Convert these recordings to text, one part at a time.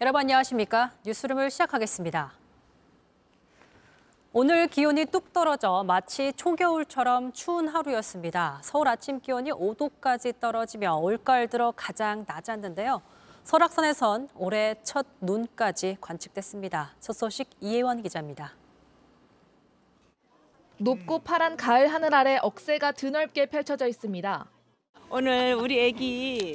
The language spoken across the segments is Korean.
여러분 안녕하십니까? 뉴스룸을 시작하겠습니다. 오늘 기온이 뚝 떨어져 마치 초겨울처럼 추운 하루였습니다. 서울 아침 기온이 5도까지 떨어지며 올가을 들어 가장 낮았는데요. 설악산에선 올해 첫 눈까지 관측됐습니다. 첫 소식 이혜원 기자입니다. 높고 파란 가을 하늘 아래 억새가 드넓게 펼쳐져 있습니다. 오늘 우리 애기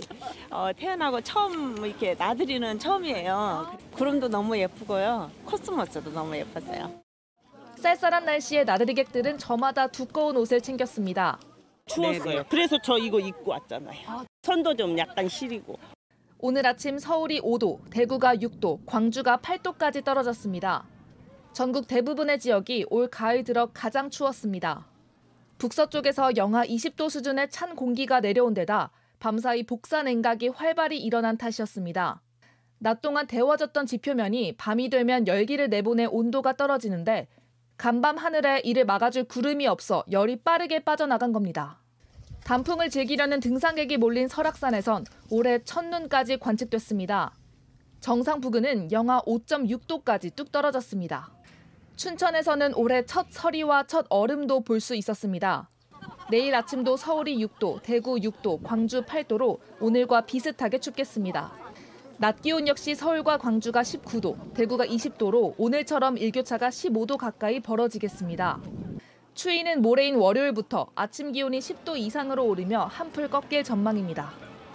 어, 태어나고 처음 이렇게 나들이는 처음이에요. 구름도 너무 예쁘고요. 코스모스도 너무 예뻤어요. 쌀쌀한 날씨에 나들이객들은 저마다 두꺼운 옷을 챙겼습니다. 추웠어요. 그래서 저 이거 입고 왔잖아요. 손도 좀 약간 시리고. 오늘 아침 서울이 5도, 대구가 6도, 광주가 8도까지 떨어졌습니다. 전국 대부분의 지역이 올 가을 들어 가장 추웠습니다. 북서쪽에서 영하 20도 수준의 찬 공기가 내려온 데다 밤사이 복사 냉각이 활발히 일어난 탓이었습니다. 낮 동안 데워졌던 지표면이 밤이 되면 열기를 내보내 온도가 떨어지는데 간밤 하늘에 이를 막아줄 구름이 없어 열이 빠르게 빠져나간 겁니다. 단풍을 즐기려는 등산객이 몰린 설악산에선 올해 첫눈까지 관측됐습니다. 정상 부근은 영하 5.6도까지 뚝 떨어졌습니다. 춘천에서는 올해 첫 서리와 첫 얼음도 볼 수 있었습니다. 내일 아침도 서울이 6도, 대구 6도, 광주 8도로 오늘과 비슷하게 춥겠습니다. 낮 기온 역시 서울과 광주가 19도, 대구가 20도로 오늘처럼 일교차가 15도 가까이 벌어지겠습니다. 추위는 모레인 월요일부터 아침 기온이 10도 이상으로 오르며 한풀 꺾일 전망입니다.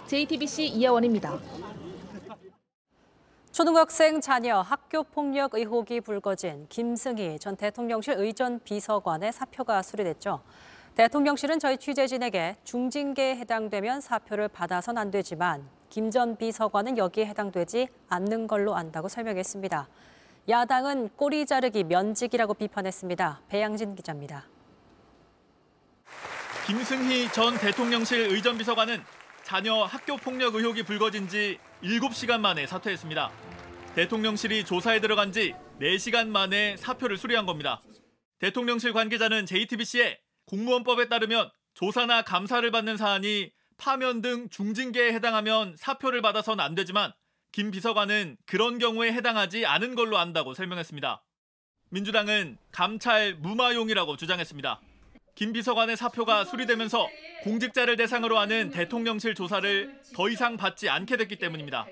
JTBC 이혜원입니다. 초등학생 자녀 학교 폭력 의혹이 불거진 김승희 전 대통령실 의전 비서관의 사표가 수리됐죠. 대통령실은 저희 취재진에게 중징계에 해당되면 사표를 받아선 안 되지만 김 전 비서관은 여기에 해당되지 않는 걸로 안다고 설명했습니다. 야당은 꼬리 자르기 면직이라고 비판했습니다. 배양진 기자입니다. 김승희 전 대통령실 의전비서관은 자녀 학교 폭력 의혹이 불거진 지 7시간 만에 사퇴했습니다. 대통령실이 조사에 들어간 지 4시간 만에 사표를 수리한 겁니다. 대통령실 관계자는 JTBC에 공무원법에 따르면 조사나 감사를 받는 사안이 파면 등 중징계에 해당하면 사표를 받아선 안 되지만 김 비서관은 그런 경우에 해당하지 않은 걸로 안다고 설명했습니다. 민주당은 감찰 무마용이라고 주장했습니다. 김 비서관의 사표가 수리되면서 공직자를 대상으로 하는 대통령실 조사를 더 이상 받지 않게 됐기 때문입니다.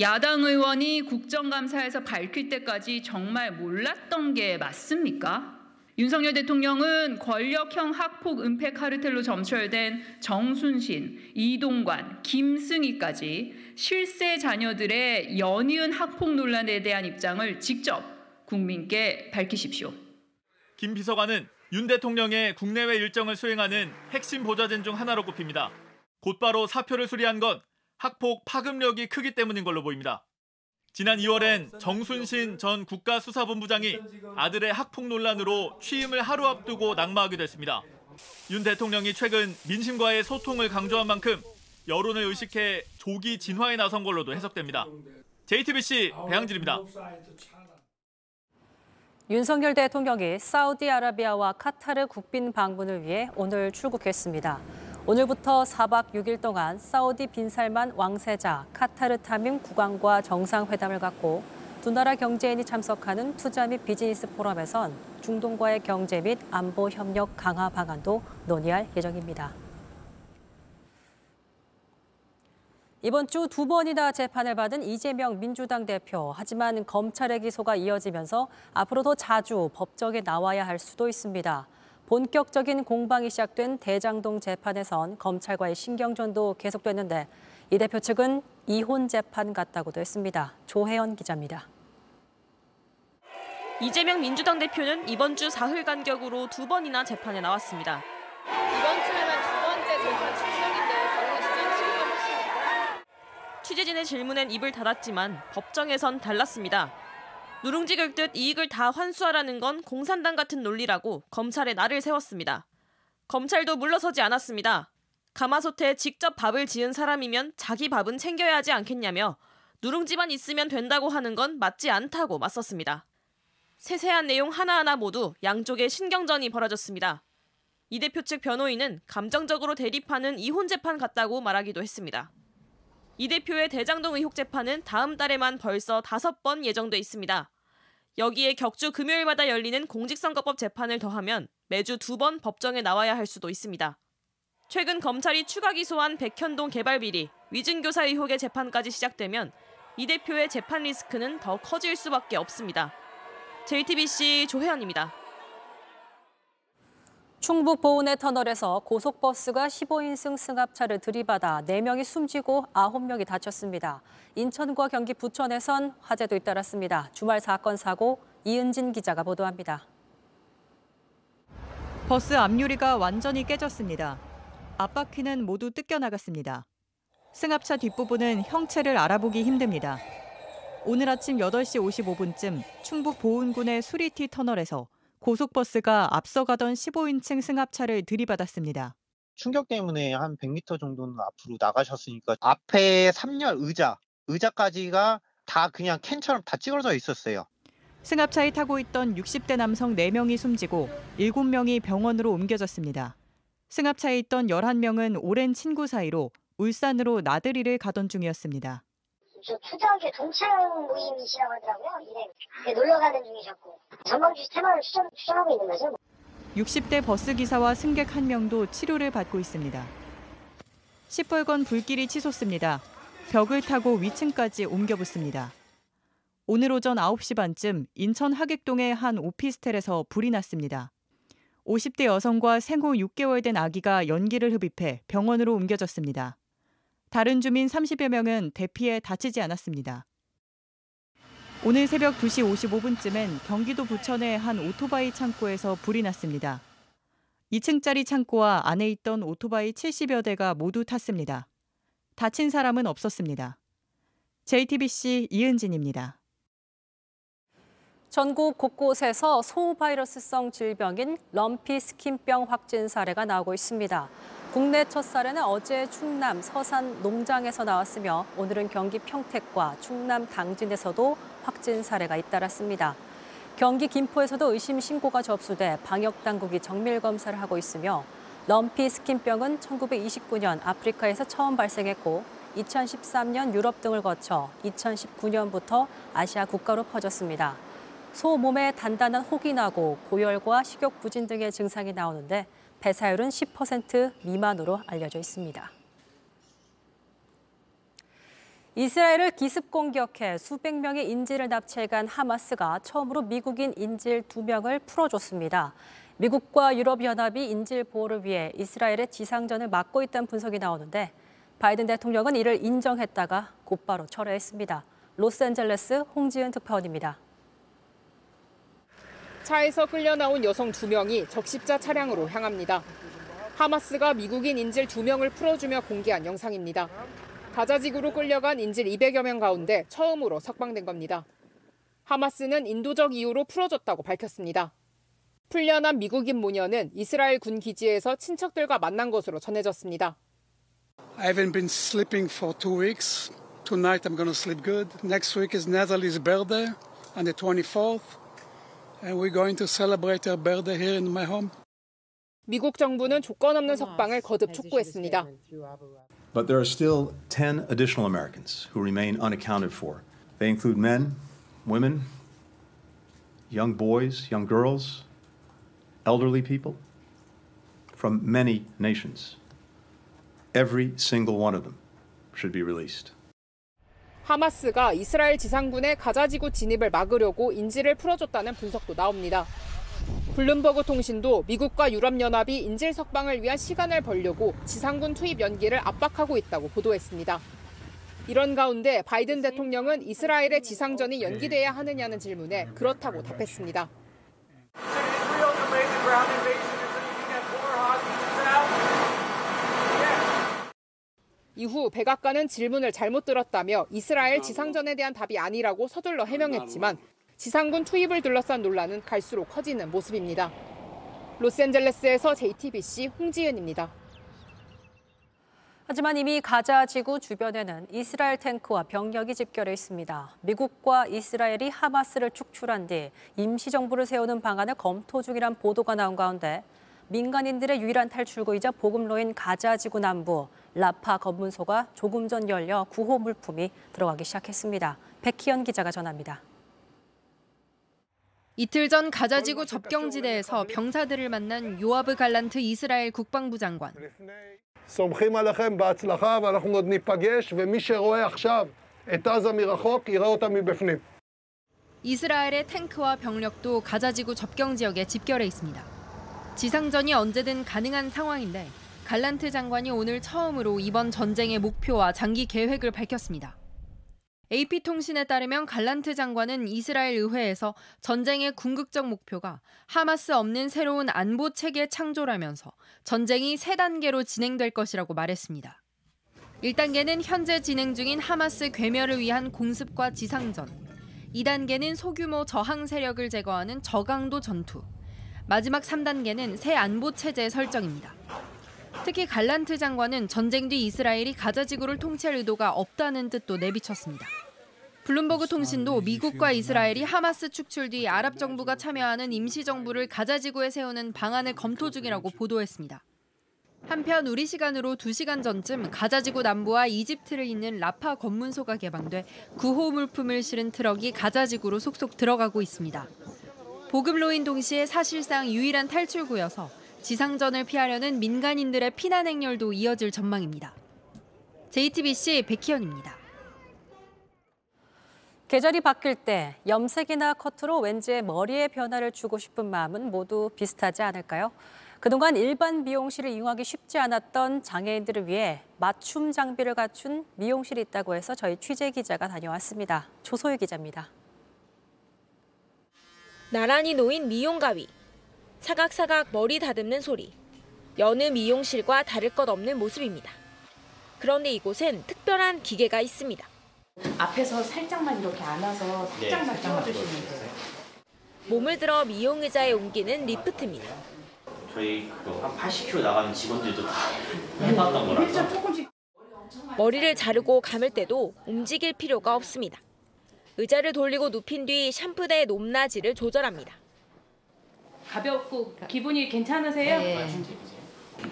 야당 의원이 국정감사에서 밝힐 때까지 정말 몰랐던 게 맞습니까? 윤석열 대통령은 권력형 학폭 은폐 카르텔로 점철된 정순신, 이동관, 김승희까지 실세 자녀들의 연이은 학폭 논란에 대한 입장을 직접 국민께 밝히십시오. 김 비서관은 윤 대통령의 국내외 일정을 수행하는 핵심 보좌진 중 하나로 꼽힙니다. 곧바로 사표를 수리한 건 학폭 파급력이 크기 때문인 걸로 보입니다. 지난 2월엔 정순신 전 국가수사본부장이 아들의 학폭 논란으로 취임을 하루 앞두고 낙마하기도 했습니다. 윤 대통령이 최근 민심과의 소통을 강조한 만큼 여론을 의식해 조기 진화에 나선 걸로도 해석됩니다. JTBC 배양진입니다. 윤석열 대통령이 사우디아라비아와 카타르 국빈 방문을 위해 오늘 출국했습니다. 오늘부터 4박 6일 동안 사우디 빈살만 왕세자 카타르 타밈 국왕과 정상회담을 갖고 두 나라 경제인이 참석하는 투자 및 비즈니스 포럼에선 중동과의 경제 및 안보 협력 강화 방안도 논의할 예정입니다. 이번 주 두 번이나 재판을 받은 이재명 민주당 대표. 하지만 검찰의 기소가 이어지면서 앞으로 더 자주 법정에 나와야 할 수도 있습니다. 본격적인 공방이 시작된 대장동 재판에선 검찰과의 신경전도 계속됐는데 이 대표 측은 이혼 재판 같다고도 했습니다. 조혜연 기자입니다. 이재명 민주당 대표는 이번 주 사흘 간격으로 두 번이나 재판에 나왔습니다. 이번 주에만 두 번째 재판 출석인데 시즌 치료가 훨씬 취재진의 질문엔 입을 닫았지만 법정에선 달랐습니다. 누룽지 긁듯 이익을 다 환수하라는 건 공산당 같은 논리라고 검찰에 날을 세웠습니다. 검찰도 물러서지 않았습니다. 가마솥에 직접 밥을 지은 사람이면 자기 밥은 챙겨야 하지 않겠냐며 누룽지만 있으면 된다고 하는 건 맞지 않다고 맞섰습니다. 세세한 내용 하나하나 모두 양쪽의 신경전이 벌어졌습니다. 이 대표 측 변호인은 감정적으로 대립하는 이혼 재판 같다고 말하기도 했습니다. 이 대표의 대장동 의혹 재판은 다음 달에만 벌써 다섯 번 예정돼 있습니다. 여기에 격주 금요일마다 열리는 공직선거법 재판을 더하면 매주 두 번 법정에 나와야 할 수도 있습니다. 최근 검찰이 추가 기소한 백현동 개발 비리, 위증교사 의혹의 재판까지 시작되면 이 대표의 재판 리스크는 더 커질 수밖에 없습니다. JTBC 조혜연입니다. 충북 보은의 터널에서 고속버스가 15인승 승합차를 들이받아 4명이 숨지고 9명이 다쳤습니다. 인천과 경기 부천에선 화재도 잇따랐습니다. 주말 사건 사고 이은진 기자가 보도합니다. 버스 앞유리가 완전히 깨졌습니다. 앞바퀴는 모두 뜯겨나갔습니다. 승합차 뒷부분은 형체를 알아보기 힘듭니다. 오늘 아침 8시 55분쯤 충북 보은군의 수리티 터널에서 고속버스가 앞서가던 15인칭 승합차를 들이받았습니다. 충격 때문에 한 100m 정도는 앞으로 나가셨으니까 앞에 3열 의자, 의자까지가 다 그냥 캔처럼 다 찌그러져 있었어요. 승합차에 타고 있던 60대 남성 4명이 숨지고 7명이 병원으로 옮겨졌습니다. 승합차에 있던 11명은 오랜 친구 사이로 울산으로 나들이를 가던 중이었습니다. 저 초등학교 동창 모임이시라고 하더라고요. 이래 네, 놀러 가는 중이셨고 전방주시 테마를 추천, 추천하고 있는 거죠. 60대 버스 기사와 승객 한 명도 치료를 받고 있습니다. 시뻘건 불길이 치솟습니다. 벽을 타고 위층까지 옮겨 붙습니다. 오늘 오전 9시 반쯤 인천 하객동의 한 오피스텔에서 불이 났습니다. 50대 여성과 생후 6개월 된 아기가 연기를 흡입해 병원으로 옮겨졌습니다. 다른 주민 30여 명은 대피해 다치지 않았습니다. 오늘 새벽 2시 55분쯤엔 경기도 부천의 한 오토바이 창고에서 불이 났습니다. 2층짜리 창고와 안에 있던 오토바이 70여 대가 모두 탔습니다. 다친 사람은 없었습니다. JTBC 이은진입니다. 전국 곳곳에서 소바이러스성 질병인 럼피 스킨병 확진 사례가 나오고 있습니다. 국내 첫 사례는 어제 충남 서산 농장에서 나왔으며 오늘은 경기 평택과 충남 당진에서도 확진 사례가 잇따랐습니다. 경기 김포에서도 의심 신고가 접수돼 방역 당국이 정밀 검사를 하고 있으며 럼피 스킨병은 1929년 아프리카에서 처음 발생했고 2013년 유럽 등을 거쳐 2019년부터 아시아 국가로 퍼졌습니다. 소 몸에 단단한 혹이 나고 고열과 식욕 부진 등의 증상이 나오는데 배사율은 10% 미만으로 알려져 있습니다. 이스라엘을 기습 공격해 수백 명의 인질을 납치해 간 하마스가 처음으로 미국인 인질 두 명을 풀어줬습니다. 미국과 유럽연합이 인질 보호를 위해 이스라엘의 지상전을 막고 있다는 분석이 나오는데 바이든 대통령은 이를 인정했다가 곧바로 철회했습니다. 로스앤젤레스 홍지은 특파원입니다. 차에서 끌려 나온 여성 두 명이 적십자 차량으로 향합니다. 하마스가 미국인 인질 두 명을 풀어주며 공개한 영상입니다. 가자지구로 끌려간 인질 200여 명 가운데 처음으로 석방된 겁니다. 하마스는 인도적 이유로 풀어줬다고 밝혔습니다. 풀려난 미국인 모녀는 이스라엘 군 기지에서 친척들과 만난 것으로 전해졌습니다. I haven't been sleeping for two weeks. Tonight I'm going to sleep good. Next week is Natalie's birthday on the 24th. And we're going to celebrate her birthday here in my home. 미국 정부는 조건 없는 석방을 거듭 촉구했습니다. But there are still 10 additional Americans who remain unaccounted for. They include men, women, young boys, young girls, elderly people from many nations. Every single one of them should be released. 하마스가 이스라엘 지상군의 가자지구 진입을 막으려고 인질을 풀어줬다는 분석도 나옵니다. 블룸버그 통신도 미국과 유럽연합이 인질 석방을 위한 시간을 벌려고 지상군 투입 연기를 압박하고 있다고 보도했습니다. 이런 가운데 바이든 대통령은 이스라엘의 지상전이 연기돼야 하느냐는 질문에 그렇다고 답했습니다. 이후 백악관은 질문을 잘못 들었다며 이스라엘 지상전에 대한 답이 아니라고 서둘러 해명했지만 지상군 투입을 둘러싼 논란은 갈수록 커지는 모습입니다. 로스앤젤레스에서 JTBC 홍지은입니다. 하지만 이미 가자 지구 주변에는 이스라엘 탱크와 병력이 집결해 있습니다. 미국과 이스라엘이 하마스를 축출한 뒤 임시정부를 세우는 방안을 검토 중이란 보도가 나온 가운데 민간인들의 유일한 탈출구이자 보급로인 가자지구 남부 라파 검문소가 조금 전 열려 구호 물품이 들어가기 시작했습니다. 백희연 기자가 전합니다. 이틀 전 가자지구 접경지대에서 병사들을 만난 요아브 갈란트 이스라엘 국방부 장관. סומכים עליכם בהצלחה ואנחנו עוד ניפגש ומי שרואה עכשיו את עזה מרחוק יראה אותה מבפנים. 이스라엘의 탱크와 병력도 가자지구 접경 지역에 집결해 있습니다. 지상전이 언제든 가능한 상황인데 갈란트 장관이 오늘 처음으로 이번 전쟁의 목표와 장기 계획을 밝혔습니다. AP통신에 따르면 갈란트 장관은 이스라엘 의회에서 전쟁의 궁극적 목표가 하마스 없는 새로운 안보 체계 창조라면서 전쟁이 세 단계로 진행될 것이라고 말했습니다. 1단계는 현재 진행 중인 하마스 괴멸을 위한 공습과 지상전, 2단계는 소규모 저항 세력을 제거하는 저강도 전투, 마지막 3단계는 새 안보 체제 설정입니다. 특히 갈란트 장관은 전쟁 뒤 이스라엘이 가자 지구를 통치할 의도가 없다는 뜻도 내비쳤습니다. 블룸버그 통신도 미국과 이스라엘이 하마스 축출 뒤 아랍 정부가 참여하는 임시 정부를 가자 지구에 세우는 방안을 검토 중이라고 보도했습니다. 한편 우리 시간으로 2시간 전쯤 가자 지구 남부와 이집트를 잇는 라파 검문소가 개방돼 구호 물품을 실은 트럭이 가자 지구로 속속 들어가고 있습니다. 보급로인 동시에 사실상 유일한 탈출구여서 지상전을 피하려는 민간인들의 피난 행렬도 이어질 전망입니다. JTBC 백희연입니다. 계절이 바뀔 때 염색이나 커트로 왠지 머리에 변화를 주고 싶은 마음은 모두 비슷하지 않을까요? 그동안 일반 미용실을 이용하기 쉽지 않았던 장애인들을 위해 맞춤 장비를 갖춘 미용실이 있다고 해서 저희 취재 기자가 다녀왔습니다. 조소유 기자입니다. 나란히 놓인 미용 가위, 사각사각 머리 다듬는 소리, 여느 미용실과 다를 것 없는 모습입니다. 그런데 이곳엔 특별한 기계가 있습니다. 앞에서 살짝만 이렇게 안아서 살짝만 네, 띄워주시면 돼요. 몸을 들어 미용 의자에 옮기는 리프트입니다. 저희 그한 80kg 나가는 직원들도 다 해봤던 거라서 머리를 자르고 감을 때도 움직일 필요가 없습니다. 의자를 돌리고 눕힌 뒤 샴푸대 높낮이를 조절합니다. 가볍고 기분이 괜찮으세요? 네.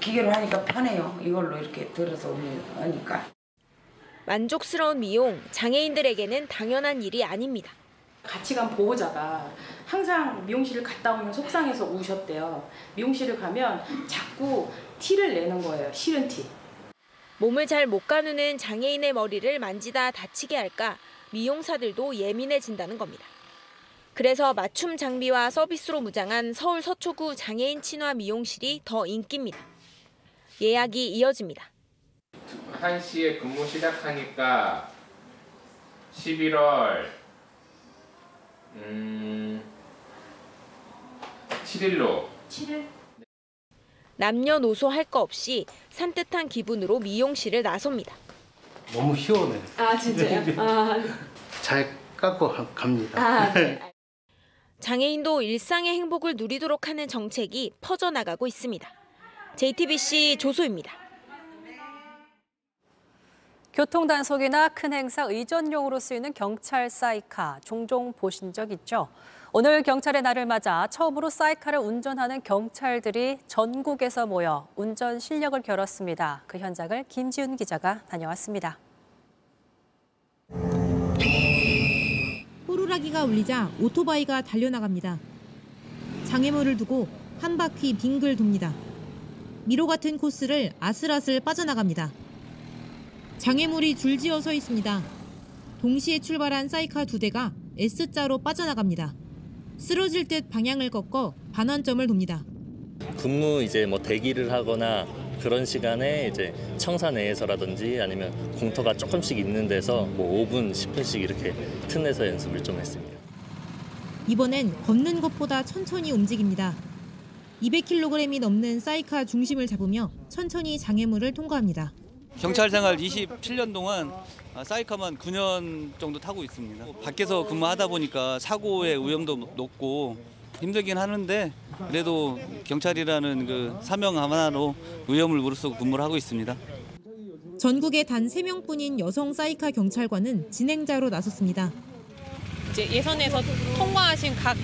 기계로 하니까 편해요. 이걸로 이렇게 들어서 하니까. 만족스러운 미용, 장애인들에게는 당연한 일이 아닙니다. 같이 간 보호자가 항상 미용실을 갔다 오면 속상해서 우셨대요. 미용실을 가면 자꾸 티를 내는 거예요. 싫은 티. 몸을 잘 못 가누는 장애인의 머리를 만지다 다치게 할까 미용사들도 예민해진다는 겁니다. 그래서 맞춤 장비와 서비스로 무장한 서울 서초구 장애인 친화 미용실이 더 인기입니다. 예약이 이어집니다. 1시에 근무 시작하니까 11월 음 7일로 7일? 남녀노소 할 거 없이 산뜻한 기분으로 미용실을 나섭니다. 너무 시원해. 아 진짜요? 아, 잘 깎고 가- 갑니다. 아 네. 장애인도 일상의 행복을 누리도록 하는 정책이 퍼져나가고 있습니다. JTBC 조소입니다. 교통 단속이나 큰 행사 의전용으로 쓰이는 경찰 사이카 종종 보신 적 있죠? 오늘 경찰의 날을 맞아 처음으로 사이카를 운전하는 경찰들이 전국에서 모여 운전 실력을 겨뤘습니다. 그 현장을 김지훈 기자가 다녀왔습니다. 호루라기가 울리자 오토바이가 달려나갑니다. 장애물을 두고 한 바퀴 빙글 돕니다. 미로 같은 코스를 아슬아슬 빠져나갑니다. 장애물이 줄지어 서 있습니다. 동시에 출발한 사이카 두 대가 S자로 빠져나갑니다. 쓰러질 듯 방향을 꺾어 반환점을 돕니다. 근무 이제 뭐 대기를 하거나 그런 시간에 이제 청사 내에서라든지 아니면 공터가 조금씩 있는 데서 뭐 5분, 10분씩 이렇게 틈내서 연습을 좀 했습니다. 이번엔 걷는 것보다 천천히 움직입니다. 200kg이 넘는 사이카 중심을 잡으며 천천히 장애물을 통과합니다. 경찰 생활 27년 동안 사이카만 9년 정도 타고 있습니다. 밖에서 근무하다 보니까 사고의 위험도 높고 힘들긴 하는데 그래도 경찰이라는 그 사명 하나로 위험을 무릅쓰고 근무를 하고 있습니다. 전국에 단 3명뿐인 여성 사이카 경찰관은 진행자로 나섰습니다. 이제 예선에서 통과하신 각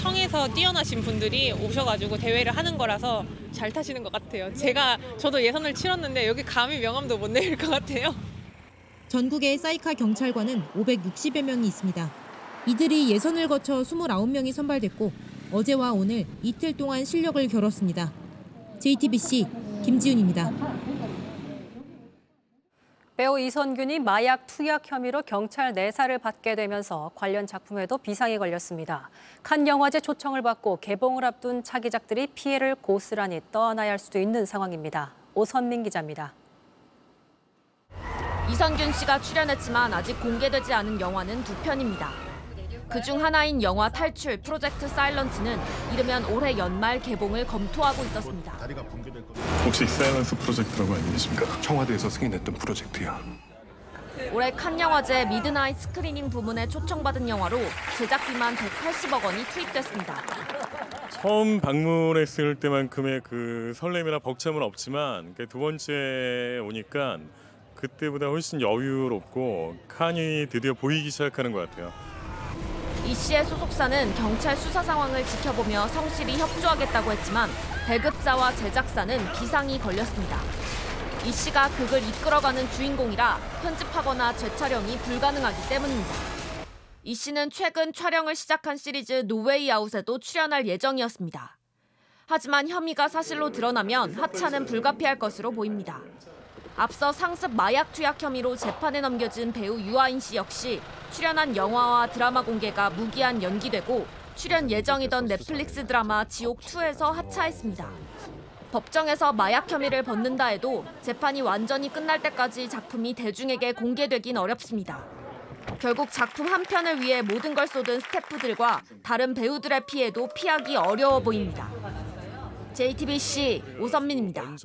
청에서 뛰어나신 분들이 오셔가지고 대회를 하는 거라서 잘 타시는 것 같아요. 제가 저도 예선을 치렀는데 여기 감히 명함도 못 내릴 것 같아요. 전국에 사이카 경찰관은 560여 명이 있습니다. 이들이 예선을 거쳐 29명이 선발됐고 어제와 오늘 이틀 동안 실력을 겨뤘습니다. JTBC 김지윤입니다. 배우 이선균이 마약 투약 혐의로 경찰 내사를 받게 되면서 관련 작품에도 비상이 걸렸습니다. 칸 영화제 초청을 받고 개봉을 앞둔 차기작들이 피해를 고스란히 떠안아야 할 수도 있는 상황입니다. 오선민 기자입니다. 이선균 씨가 출연했지만 아직 공개되지 않은 영화는 두 편입니다. 그중 하나인 영화 탈출 프로젝트 사일런스는 이르면 올해 연말 개봉을 검토하고 있었습니다. 혹시 사일런스 프로젝트라고 알고 계십니까? 청와대에서 승인했던 프로젝트야. 올해 칸 영화제 미드나잇 스크리닝 부문에 초청받은 영화로 제작비만 180억 원이 투입됐습니다. 처음 방문했을 때만큼의 그 설렘이나 벅참은 없지만 그두 번째 오니까 그때보다 훨씬 여유롭고 칸이 드디어 보이기 시작하는 것 같아요. 이 씨의 소속사는 경찰 수사 상황을 지켜보며 성실히 협조하겠다고 했지만 배급자와 제작사는 기상이 걸렸습니다. 이 씨가 극을 이끌어가는 주인공이라 편집하거나 재촬영이 불가능하기 때문입니다. 이 씨는 최근 촬영을 시작한 시리즈 노 웨이 아웃에도 출연할 예정이었습니다. 하지만 혐의가 사실로 드러나면 하차는 불가피할 것으로 보입니다. 앞서 상습 마약 투약 혐의로 재판에 넘겨진 배우 유아인 씨 역시 출연한 영화와 드라마 공개가 무기한 연기되고 출연 예정이던 넷플릭스 드라마 지옥2에서 하차했습니다. 법정에서 마약 혐의를 벗는다 해도 재판이 완전히 끝날 때까지 작품이 대중에게 공개되긴 어렵습니다. 결국 작품 한 편을 위해 모든 걸 쏟은 스태프들과 다른 배우들의 피해도 피하기 어려워 보입니다. JTBC 오선민입니다.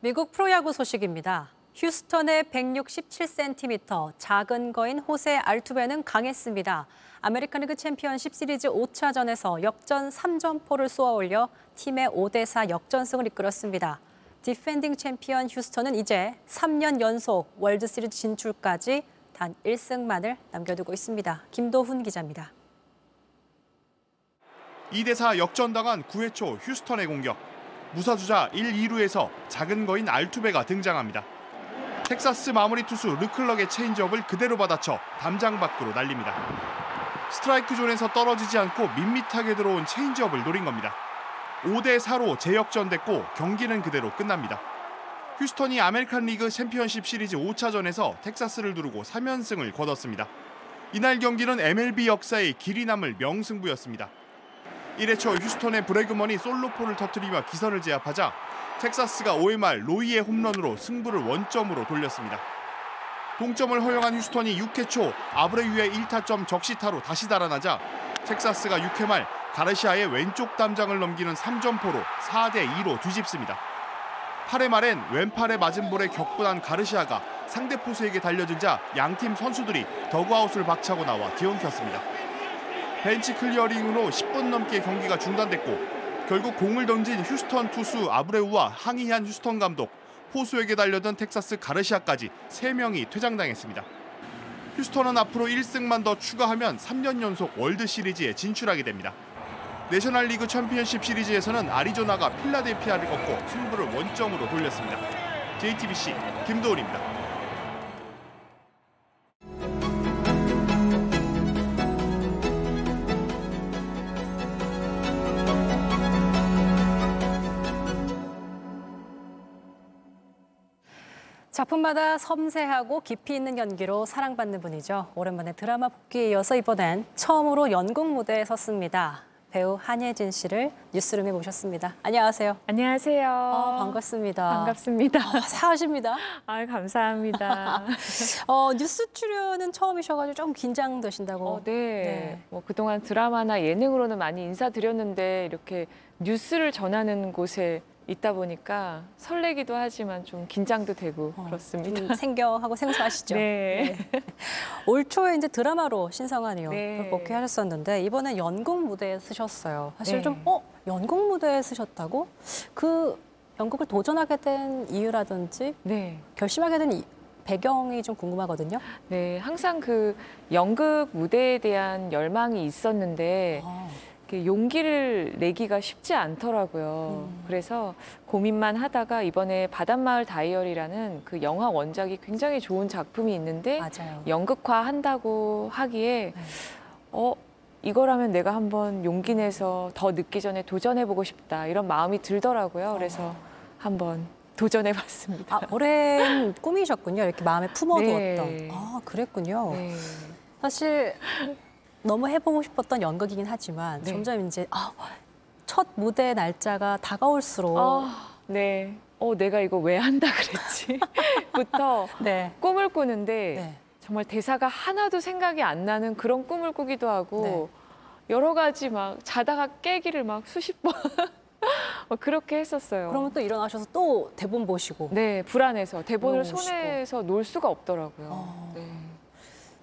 미국 프로야구 소식입니다. 휴스턴의 167cm 작은 거인 호세 알투베는 강했습니다. 아메리칸리그 챔피언십 시리즈 5차전에서 역전 3점포를 쏘아올려 팀의 5대4 역전승을 이끌었습니다. 디펜딩 챔피언 휴스턴은 이제 3년 연속 월드시리즈 진출까지 단 1승만을 남겨두고 있습니다. 김도훈 기자입니다. 2대4 역전당한 9회 초 휴스턴의 공격. 무사주자 1, 2루에서 작은 거인 알투베가 등장합니다. 텍사스 마무리 투수 르클럭의 체인지업을 그대로 받아쳐 담장 밖으로 날립니다. 스트라이크 존에서 떨어지지 않고 밋밋하게 들어온 체인지업을 노린 겁니다. 5대 4로 재역전됐고 경기는 그대로 끝납니다. 휴스턴이 아메리칸 리그 챔피언십 시리즈 5차전에서 텍사스를 누르고 3연승을 거뒀습니다. 이날 경기는 MLB 역사에 길이 남을 명승부였습니다. 1회 초 휴스턴의 브래그먼이 솔로포를 터뜨리며 기선을 제압하자 텍사스가 5회 말 로우의 홈런으로 승부를 원점으로 돌렸습니다. 동점을 허용한 휴스턴이 6회 초 아브레유의 1타점 적시타로 다시 달아나자 텍사스가 6회 말 가르시아의 왼쪽 담장을 넘기는 3점포로 4대 2로 뒤집습니다. 8회 말엔 왼팔에 맞은 볼에 격분한 가르시아가 상대 포수에게 달려들자 양팀 선수들이 더그아웃을 박차고 나와 뒤엉켰습니다. 벤치 클리어링으로 10분 넘게 경기가 중단됐고 결국 공을 던진 휴스턴 투수 아브레우와 항의한 휴스턴 감독, 포수에게 달려든 텍사스 가르시아까지 3명이 퇴장당했습니다. 휴스턴은 앞으로 1승만 더 추가하면 3년 연속 월드 시리즈에 진출하게 됩니다. 내셔널 리그 챔피언십 시리즈에서는 아리조나가 필라델피아를 꺾고 승부를 원점으로 돌렸습니다. JTBC 김도훈입니다. 작품마다 섬세하고 깊이 있는 연기로 사랑받는 분이죠. 오랜만에 드라마 복귀에 이어서 이번엔 처음으로 연극 무대에 섰습니다. 배우 한예진 씨를 뉴스룸에 모셨습니다. 안녕하세요. 안녕하세요. 어, 반갑습니다. 반갑습니다. 어, 사하십니다. 아, 감사합니다. 어, 뉴스 출연은 처음이셔가지고 좀 긴장되신다고. 어, 네. 뭐 그동안 드라마나 예능으로는 많이 인사드렸는데 이렇게 뉴스를 전하는 곳에 있다 보니까 설레기도 하지만 좀 긴장도 되고 그렇습니다. 좀 생경하고 생소하시죠? 네. 네. 올 초에 이제 드라마로 신성한 이유 네. 복귀하셨었는데 이번에 연극 무대에 쓰셨어요. 사실 네. 좀 어? 연극 무대에 쓰셨다고? 그 연극을 도전하게 된 이유라든지 네. 결심하게 된 이- 배경이 좀 궁금하거든요. 네, 항상 그 연극 무대에 대한 열망이 있었는데 이렇게 용기를 내기가 쉽지 않더라고요. 그래서 고민만 하다가 이번에 바닷마을 다이어리라는 그 영화 원작이 굉장히 좋은 작품이 있는데 맞아요. 연극화 한다고 하기에 어 이거라면 내가 한번 용기 내서 더 늦기 전에 도전해 보고 싶다 이런 마음이 들더라고요. 그래서 한번 도전해 봤습니다. 아, 오랜 꿈이셨군요. 이렇게 마음에 품어두었던. 네. 아, 그랬군요. 사실 너무 해보고 싶었던 연극이긴 하지만 네. 점점 이제 아, 첫 무대 날짜가 다가올수록 아, 네. 어, 내가 이거 왜 한다 그랬지? 부터 네. 꿈을 꾸는데 정말 대사가 하나도 생각이 안 나는 그런 꿈을 꾸기도 하고 여러 가지 막 자다가 깨기를 막 수십 번 막 그렇게 했었어요. 그러면 또 일어나셔서 또 대본 보시고. 네, 불안해서 대본을. 손에서 놓을 수가 없더라고요. 어. 네.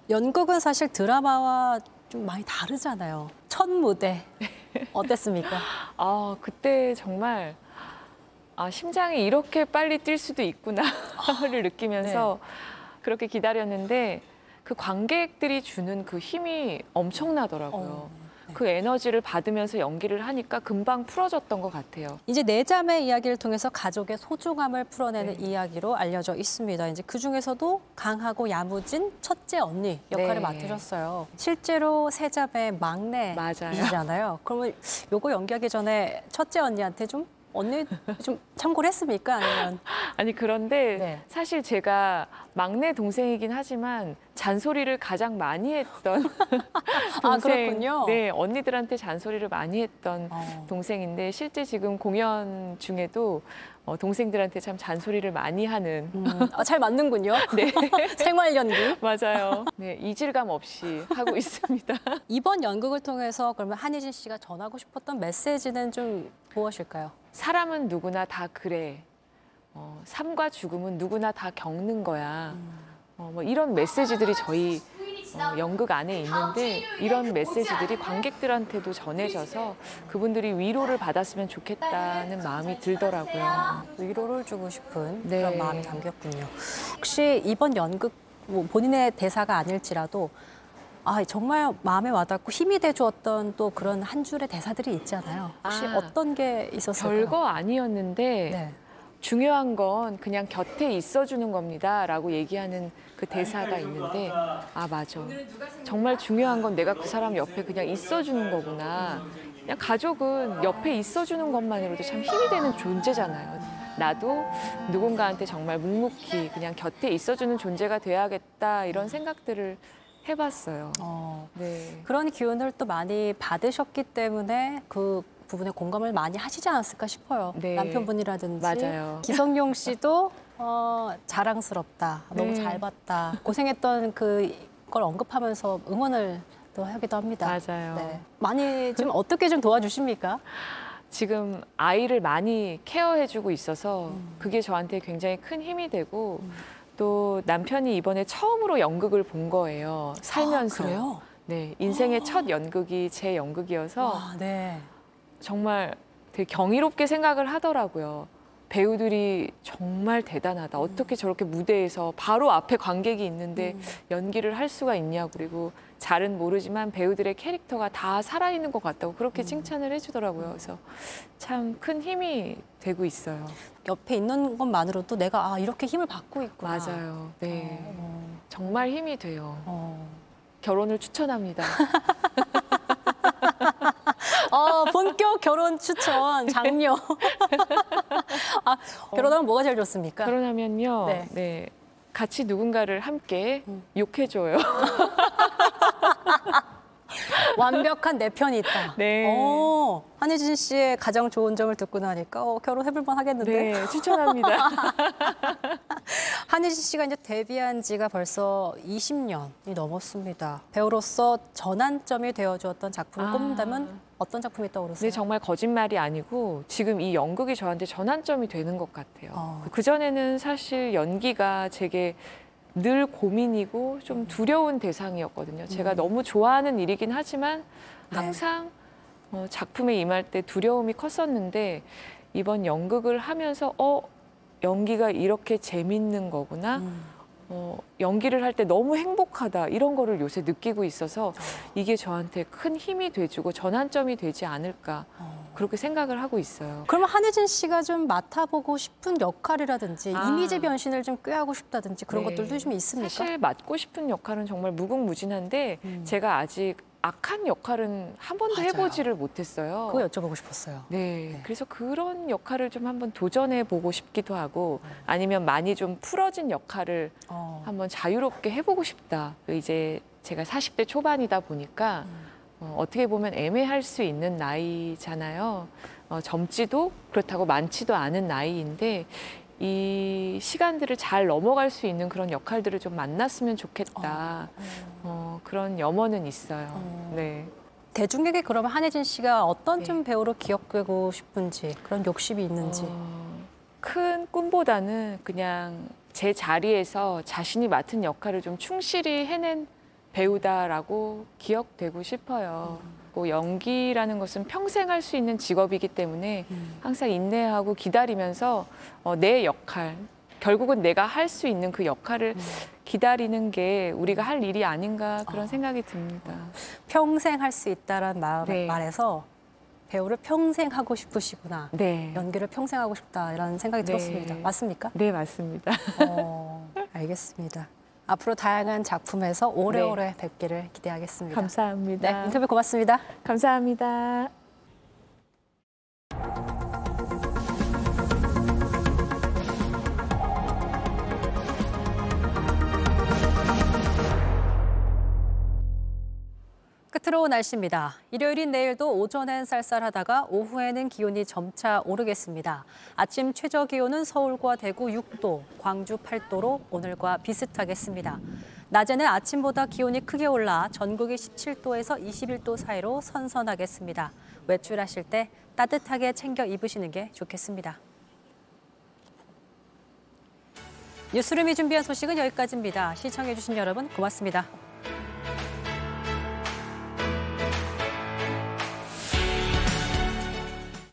연극은 사실 드라마와 좀 많이 다르잖아요. 첫 무대 어땠습니까? 아, 그때 정말 아, 심장이 이렇게 빨리 뛸 수도 있구나를 느끼면서 그렇게 기다렸는데 그 관객들이 주는 그 힘이 엄청나더라고요. 그 에너지를 받으면서 연기를 하니까 금방 풀어졌던 것 같아요. 이제 네 자매 이야기를 통해서 가족의 소중함을 풀어내는 네. 이야기로 알려져 있습니다. 이제 그 중에서도 강하고 야무진 첫째 언니 역할을 네. 맡으셨어요. 실제로 세 자매 막내이잖아요. 그러면 요거 연기하기 전에 첫째 언니한테 좀 언니 좀 참고를 했습니까? 아니면 아니 그런데 네. 사실 제가 막내 동생이긴 하지만 잔소리를 가장 많이 했던 아, 그렇군요. 네 언니들한테 잔소리를 많이 했던 어. 동생인데 실제 지금 공연 중에도 어, 동생들한테 참 잔소리를 많이 하는 아, 잘 맞는군요. 네 생활 연기. 맞아요. 네 이질감 없이 하고 있습니다. 이번 연극을 통해서 그러면 한희진 씨가 전하고 싶었던 메시지는 좀 무엇일까요? 사람은 누구나 다 그래. 어, 삶과 죽음은 누구나 다 겪는 거야. 어, 뭐 이런 메시지들이 저희 어, 연극 안에 있는데 이런 메시지들이 관객들한테도 전해져서 그분들이 위로를 받았으면 좋겠다는 마음이 들더라고요. 위로를 주고 싶은 네. 그런 마음이 담겼군요. 혹시 이번 연극 뭐 본인의 대사가 아닐지라도 아 정말 마음에 와닿고 힘이 돼 주었던 또 그런 한 줄의 대사들이 있잖아요. 혹시 아, 어떤 게 있었을까요? 별거 아니었는데 네. 중요한 건 그냥 곁에 있어주는 겁니다라고 얘기하는 그 대사가 있는데 아 맞아 정말 중요한 건 내가 그 사람 옆에 그냥 있어주는 거구나 그냥 가족은 옆에 있어주는 것만으로도 참 힘이 되는 존재잖아요 나도 누군가한테 정말 묵묵히 그냥 곁에 있어주는 존재가 돼야겠다 이런 생각들을 해봤어요. 어, 네. 그런 기운을 또 많이 받으셨기 때문에 그 부분에 공감을 많이 하시지 않았을까 싶어요. 네. 남편분이라든지 맞아요. 기성용 씨도 어, 자랑스럽다, 너무 네. 잘 봤다, 고생했던 그걸 언급하면서 응원을 또 하기도 합니다. 맞아요. 네. 많이 좀 어떻게 좀 도와주십니까? 지금 아이를 많이 케어해주고 있어서 그게 저한테 굉장히 큰 힘이 되고 또 남편이 이번에 처음으로 연극을 본 거예요. 살면서. 아, 그래요? 네, 인생의 첫 연극이 제 연극이어서 와, 네. 정말 되게 경이롭게 생각을 하더라고요. 배우들이 정말 대단하다. 어떻게 저렇게 무대에서 바로 앞에 관객이 있는데 연기를 할 수가 있냐. 그리고 잘은 모르지만 배우들의 캐릭터가 다 살아있는 것 같다고 그렇게 칭찬을 해주더라고요. 그래서 참 큰 힘이 되고 있어요. 옆에 있는 것만으로도 내가 아, 이렇게 힘을 받고 있구나. 맞아요. 네. 어. 정말 힘이 돼요. 결혼을 추천합니다. 어, 본격 결혼 추천 장려. 아, 결혼하면 뭐가 제일 좋습니까? 결혼하면요. 네. 네. 같이 누군가를 함께 욕해줘요. 완벽한 내 편이 있다. 네. 어, 한혜진 씨의 가장 좋은 점을 듣고 나니까 어, 결혼해볼 만 하겠는데. 네, 추천합니다. 한혜진 씨가 이제 데뷔한 지가 벌써 20년이 넘었습니다. 배우로서 전환점이 되어주었던 작품을 아. 꼽는다면 어떤 작품이 떠오르세요? 네, 정말 거짓말이 아니고 지금 이 연극이 저한테 전환점이 되는 것 같아요. 어. 그전에는 사실 연기가 제게 늘 고민이고 좀 두려운 대상이었거든요. 제가 음. 너무 좋아하는 일이긴 하지만 네. 항상 어, 작품에 임할 때 두려움이 컸었는데 이번 연극을 하면서 어 연기가 이렇게 재밌는 거구나. 음. 어, 연기를 할 때 너무 행복하다 이런 거를 요새 느끼고 있어서 이게 저한테 큰 힘이 돼주고 전환점이 되지 않을까 그렇게 생각을 하고 있어요. 그러면 한혜진 씨가 좀 맡아보고 싶은 역할이라든지 아. 이미지 변신을 좀 꾀하고 싶다든지 그런 네. 것들도 좀 있습니까? 사실 맡고 싶은 역할은 정말 무궁무진한데 제가 아직 악한 역할은 한 번도 맞아요. 해보지를 못했어요. 그거 여쭤보고 싶었어요. 네, 그래서 그런 역할을 좀 한번 도전해 보고 싶기도 하고 아니면 많이 좀 풀어진 역할을 어. 한번 자유롭게 해보고 싶다. 이제 제가 40대 초반이다 보니까 어, 어떻게 보면 애매할 수 있는 나이잖아요. 어, 젊지도 그렇다고 많지도 않은 나이인데 이 시간들을 잘 넘어갈 수 있는 그런 역할들을 좀 만났으면 좋겠다. 어, 그런 염원은 있어요. 네. 대중에게 그러면 한혜진 씨가 어떤 좀 배우로 기억되고 싶은지 그런 욕심이 있는지. 어, 큰 꿈보다는 그냥 제 자리에서 자신이 맡은 역할을 좀 충실히 해낸 배우다라고 기억되고 싶어요. 뭐 연기라는 것은 평생 할 수 있는 직업이기 때문에 항상 인내하고 기다리면서 어, 내 역할, 결국은 내가 할 수 있는 그 역할을 기다리는 게 우리가 할 일이 아닌가 그런 생각이 듭니다. 평생 할 수 있다라는 말, 네. 말에서 배우를 평생 하고 싶으시구나. 네. 연기를 평생 하고 싶다 이런 생각이 네. 들었습니다. 맞습니까? 네, 맞습니다. 어, 알겠습니다. 앞으로 다양한 작품에서 오래오래 뵙기를 기대하겠습니다. 네. 감사합니다. 네, 인터뷰 고맙습니다. 감사합니다. 끝으로 날씨입니다. 일요일인 내일도 오전엔 쌀쌀하다가 오후에는 기온이 점차 오르겠습니다. 아침 최저 기온은 서울과 대구 6도, 광주 8도로 오늘과 비슷하겠습니다. 낮에는 아침보다 기온이 크게 올라 전국이 17도에서 21도 사이로 선선하겠습니다. 외출하실 때 따뜻하게 챙겨 입으시는 게 좋겠습니다. 뉴스룸이 준비한 소식은 여기까지입니다. 시청해주신 여러분 고맙습니다.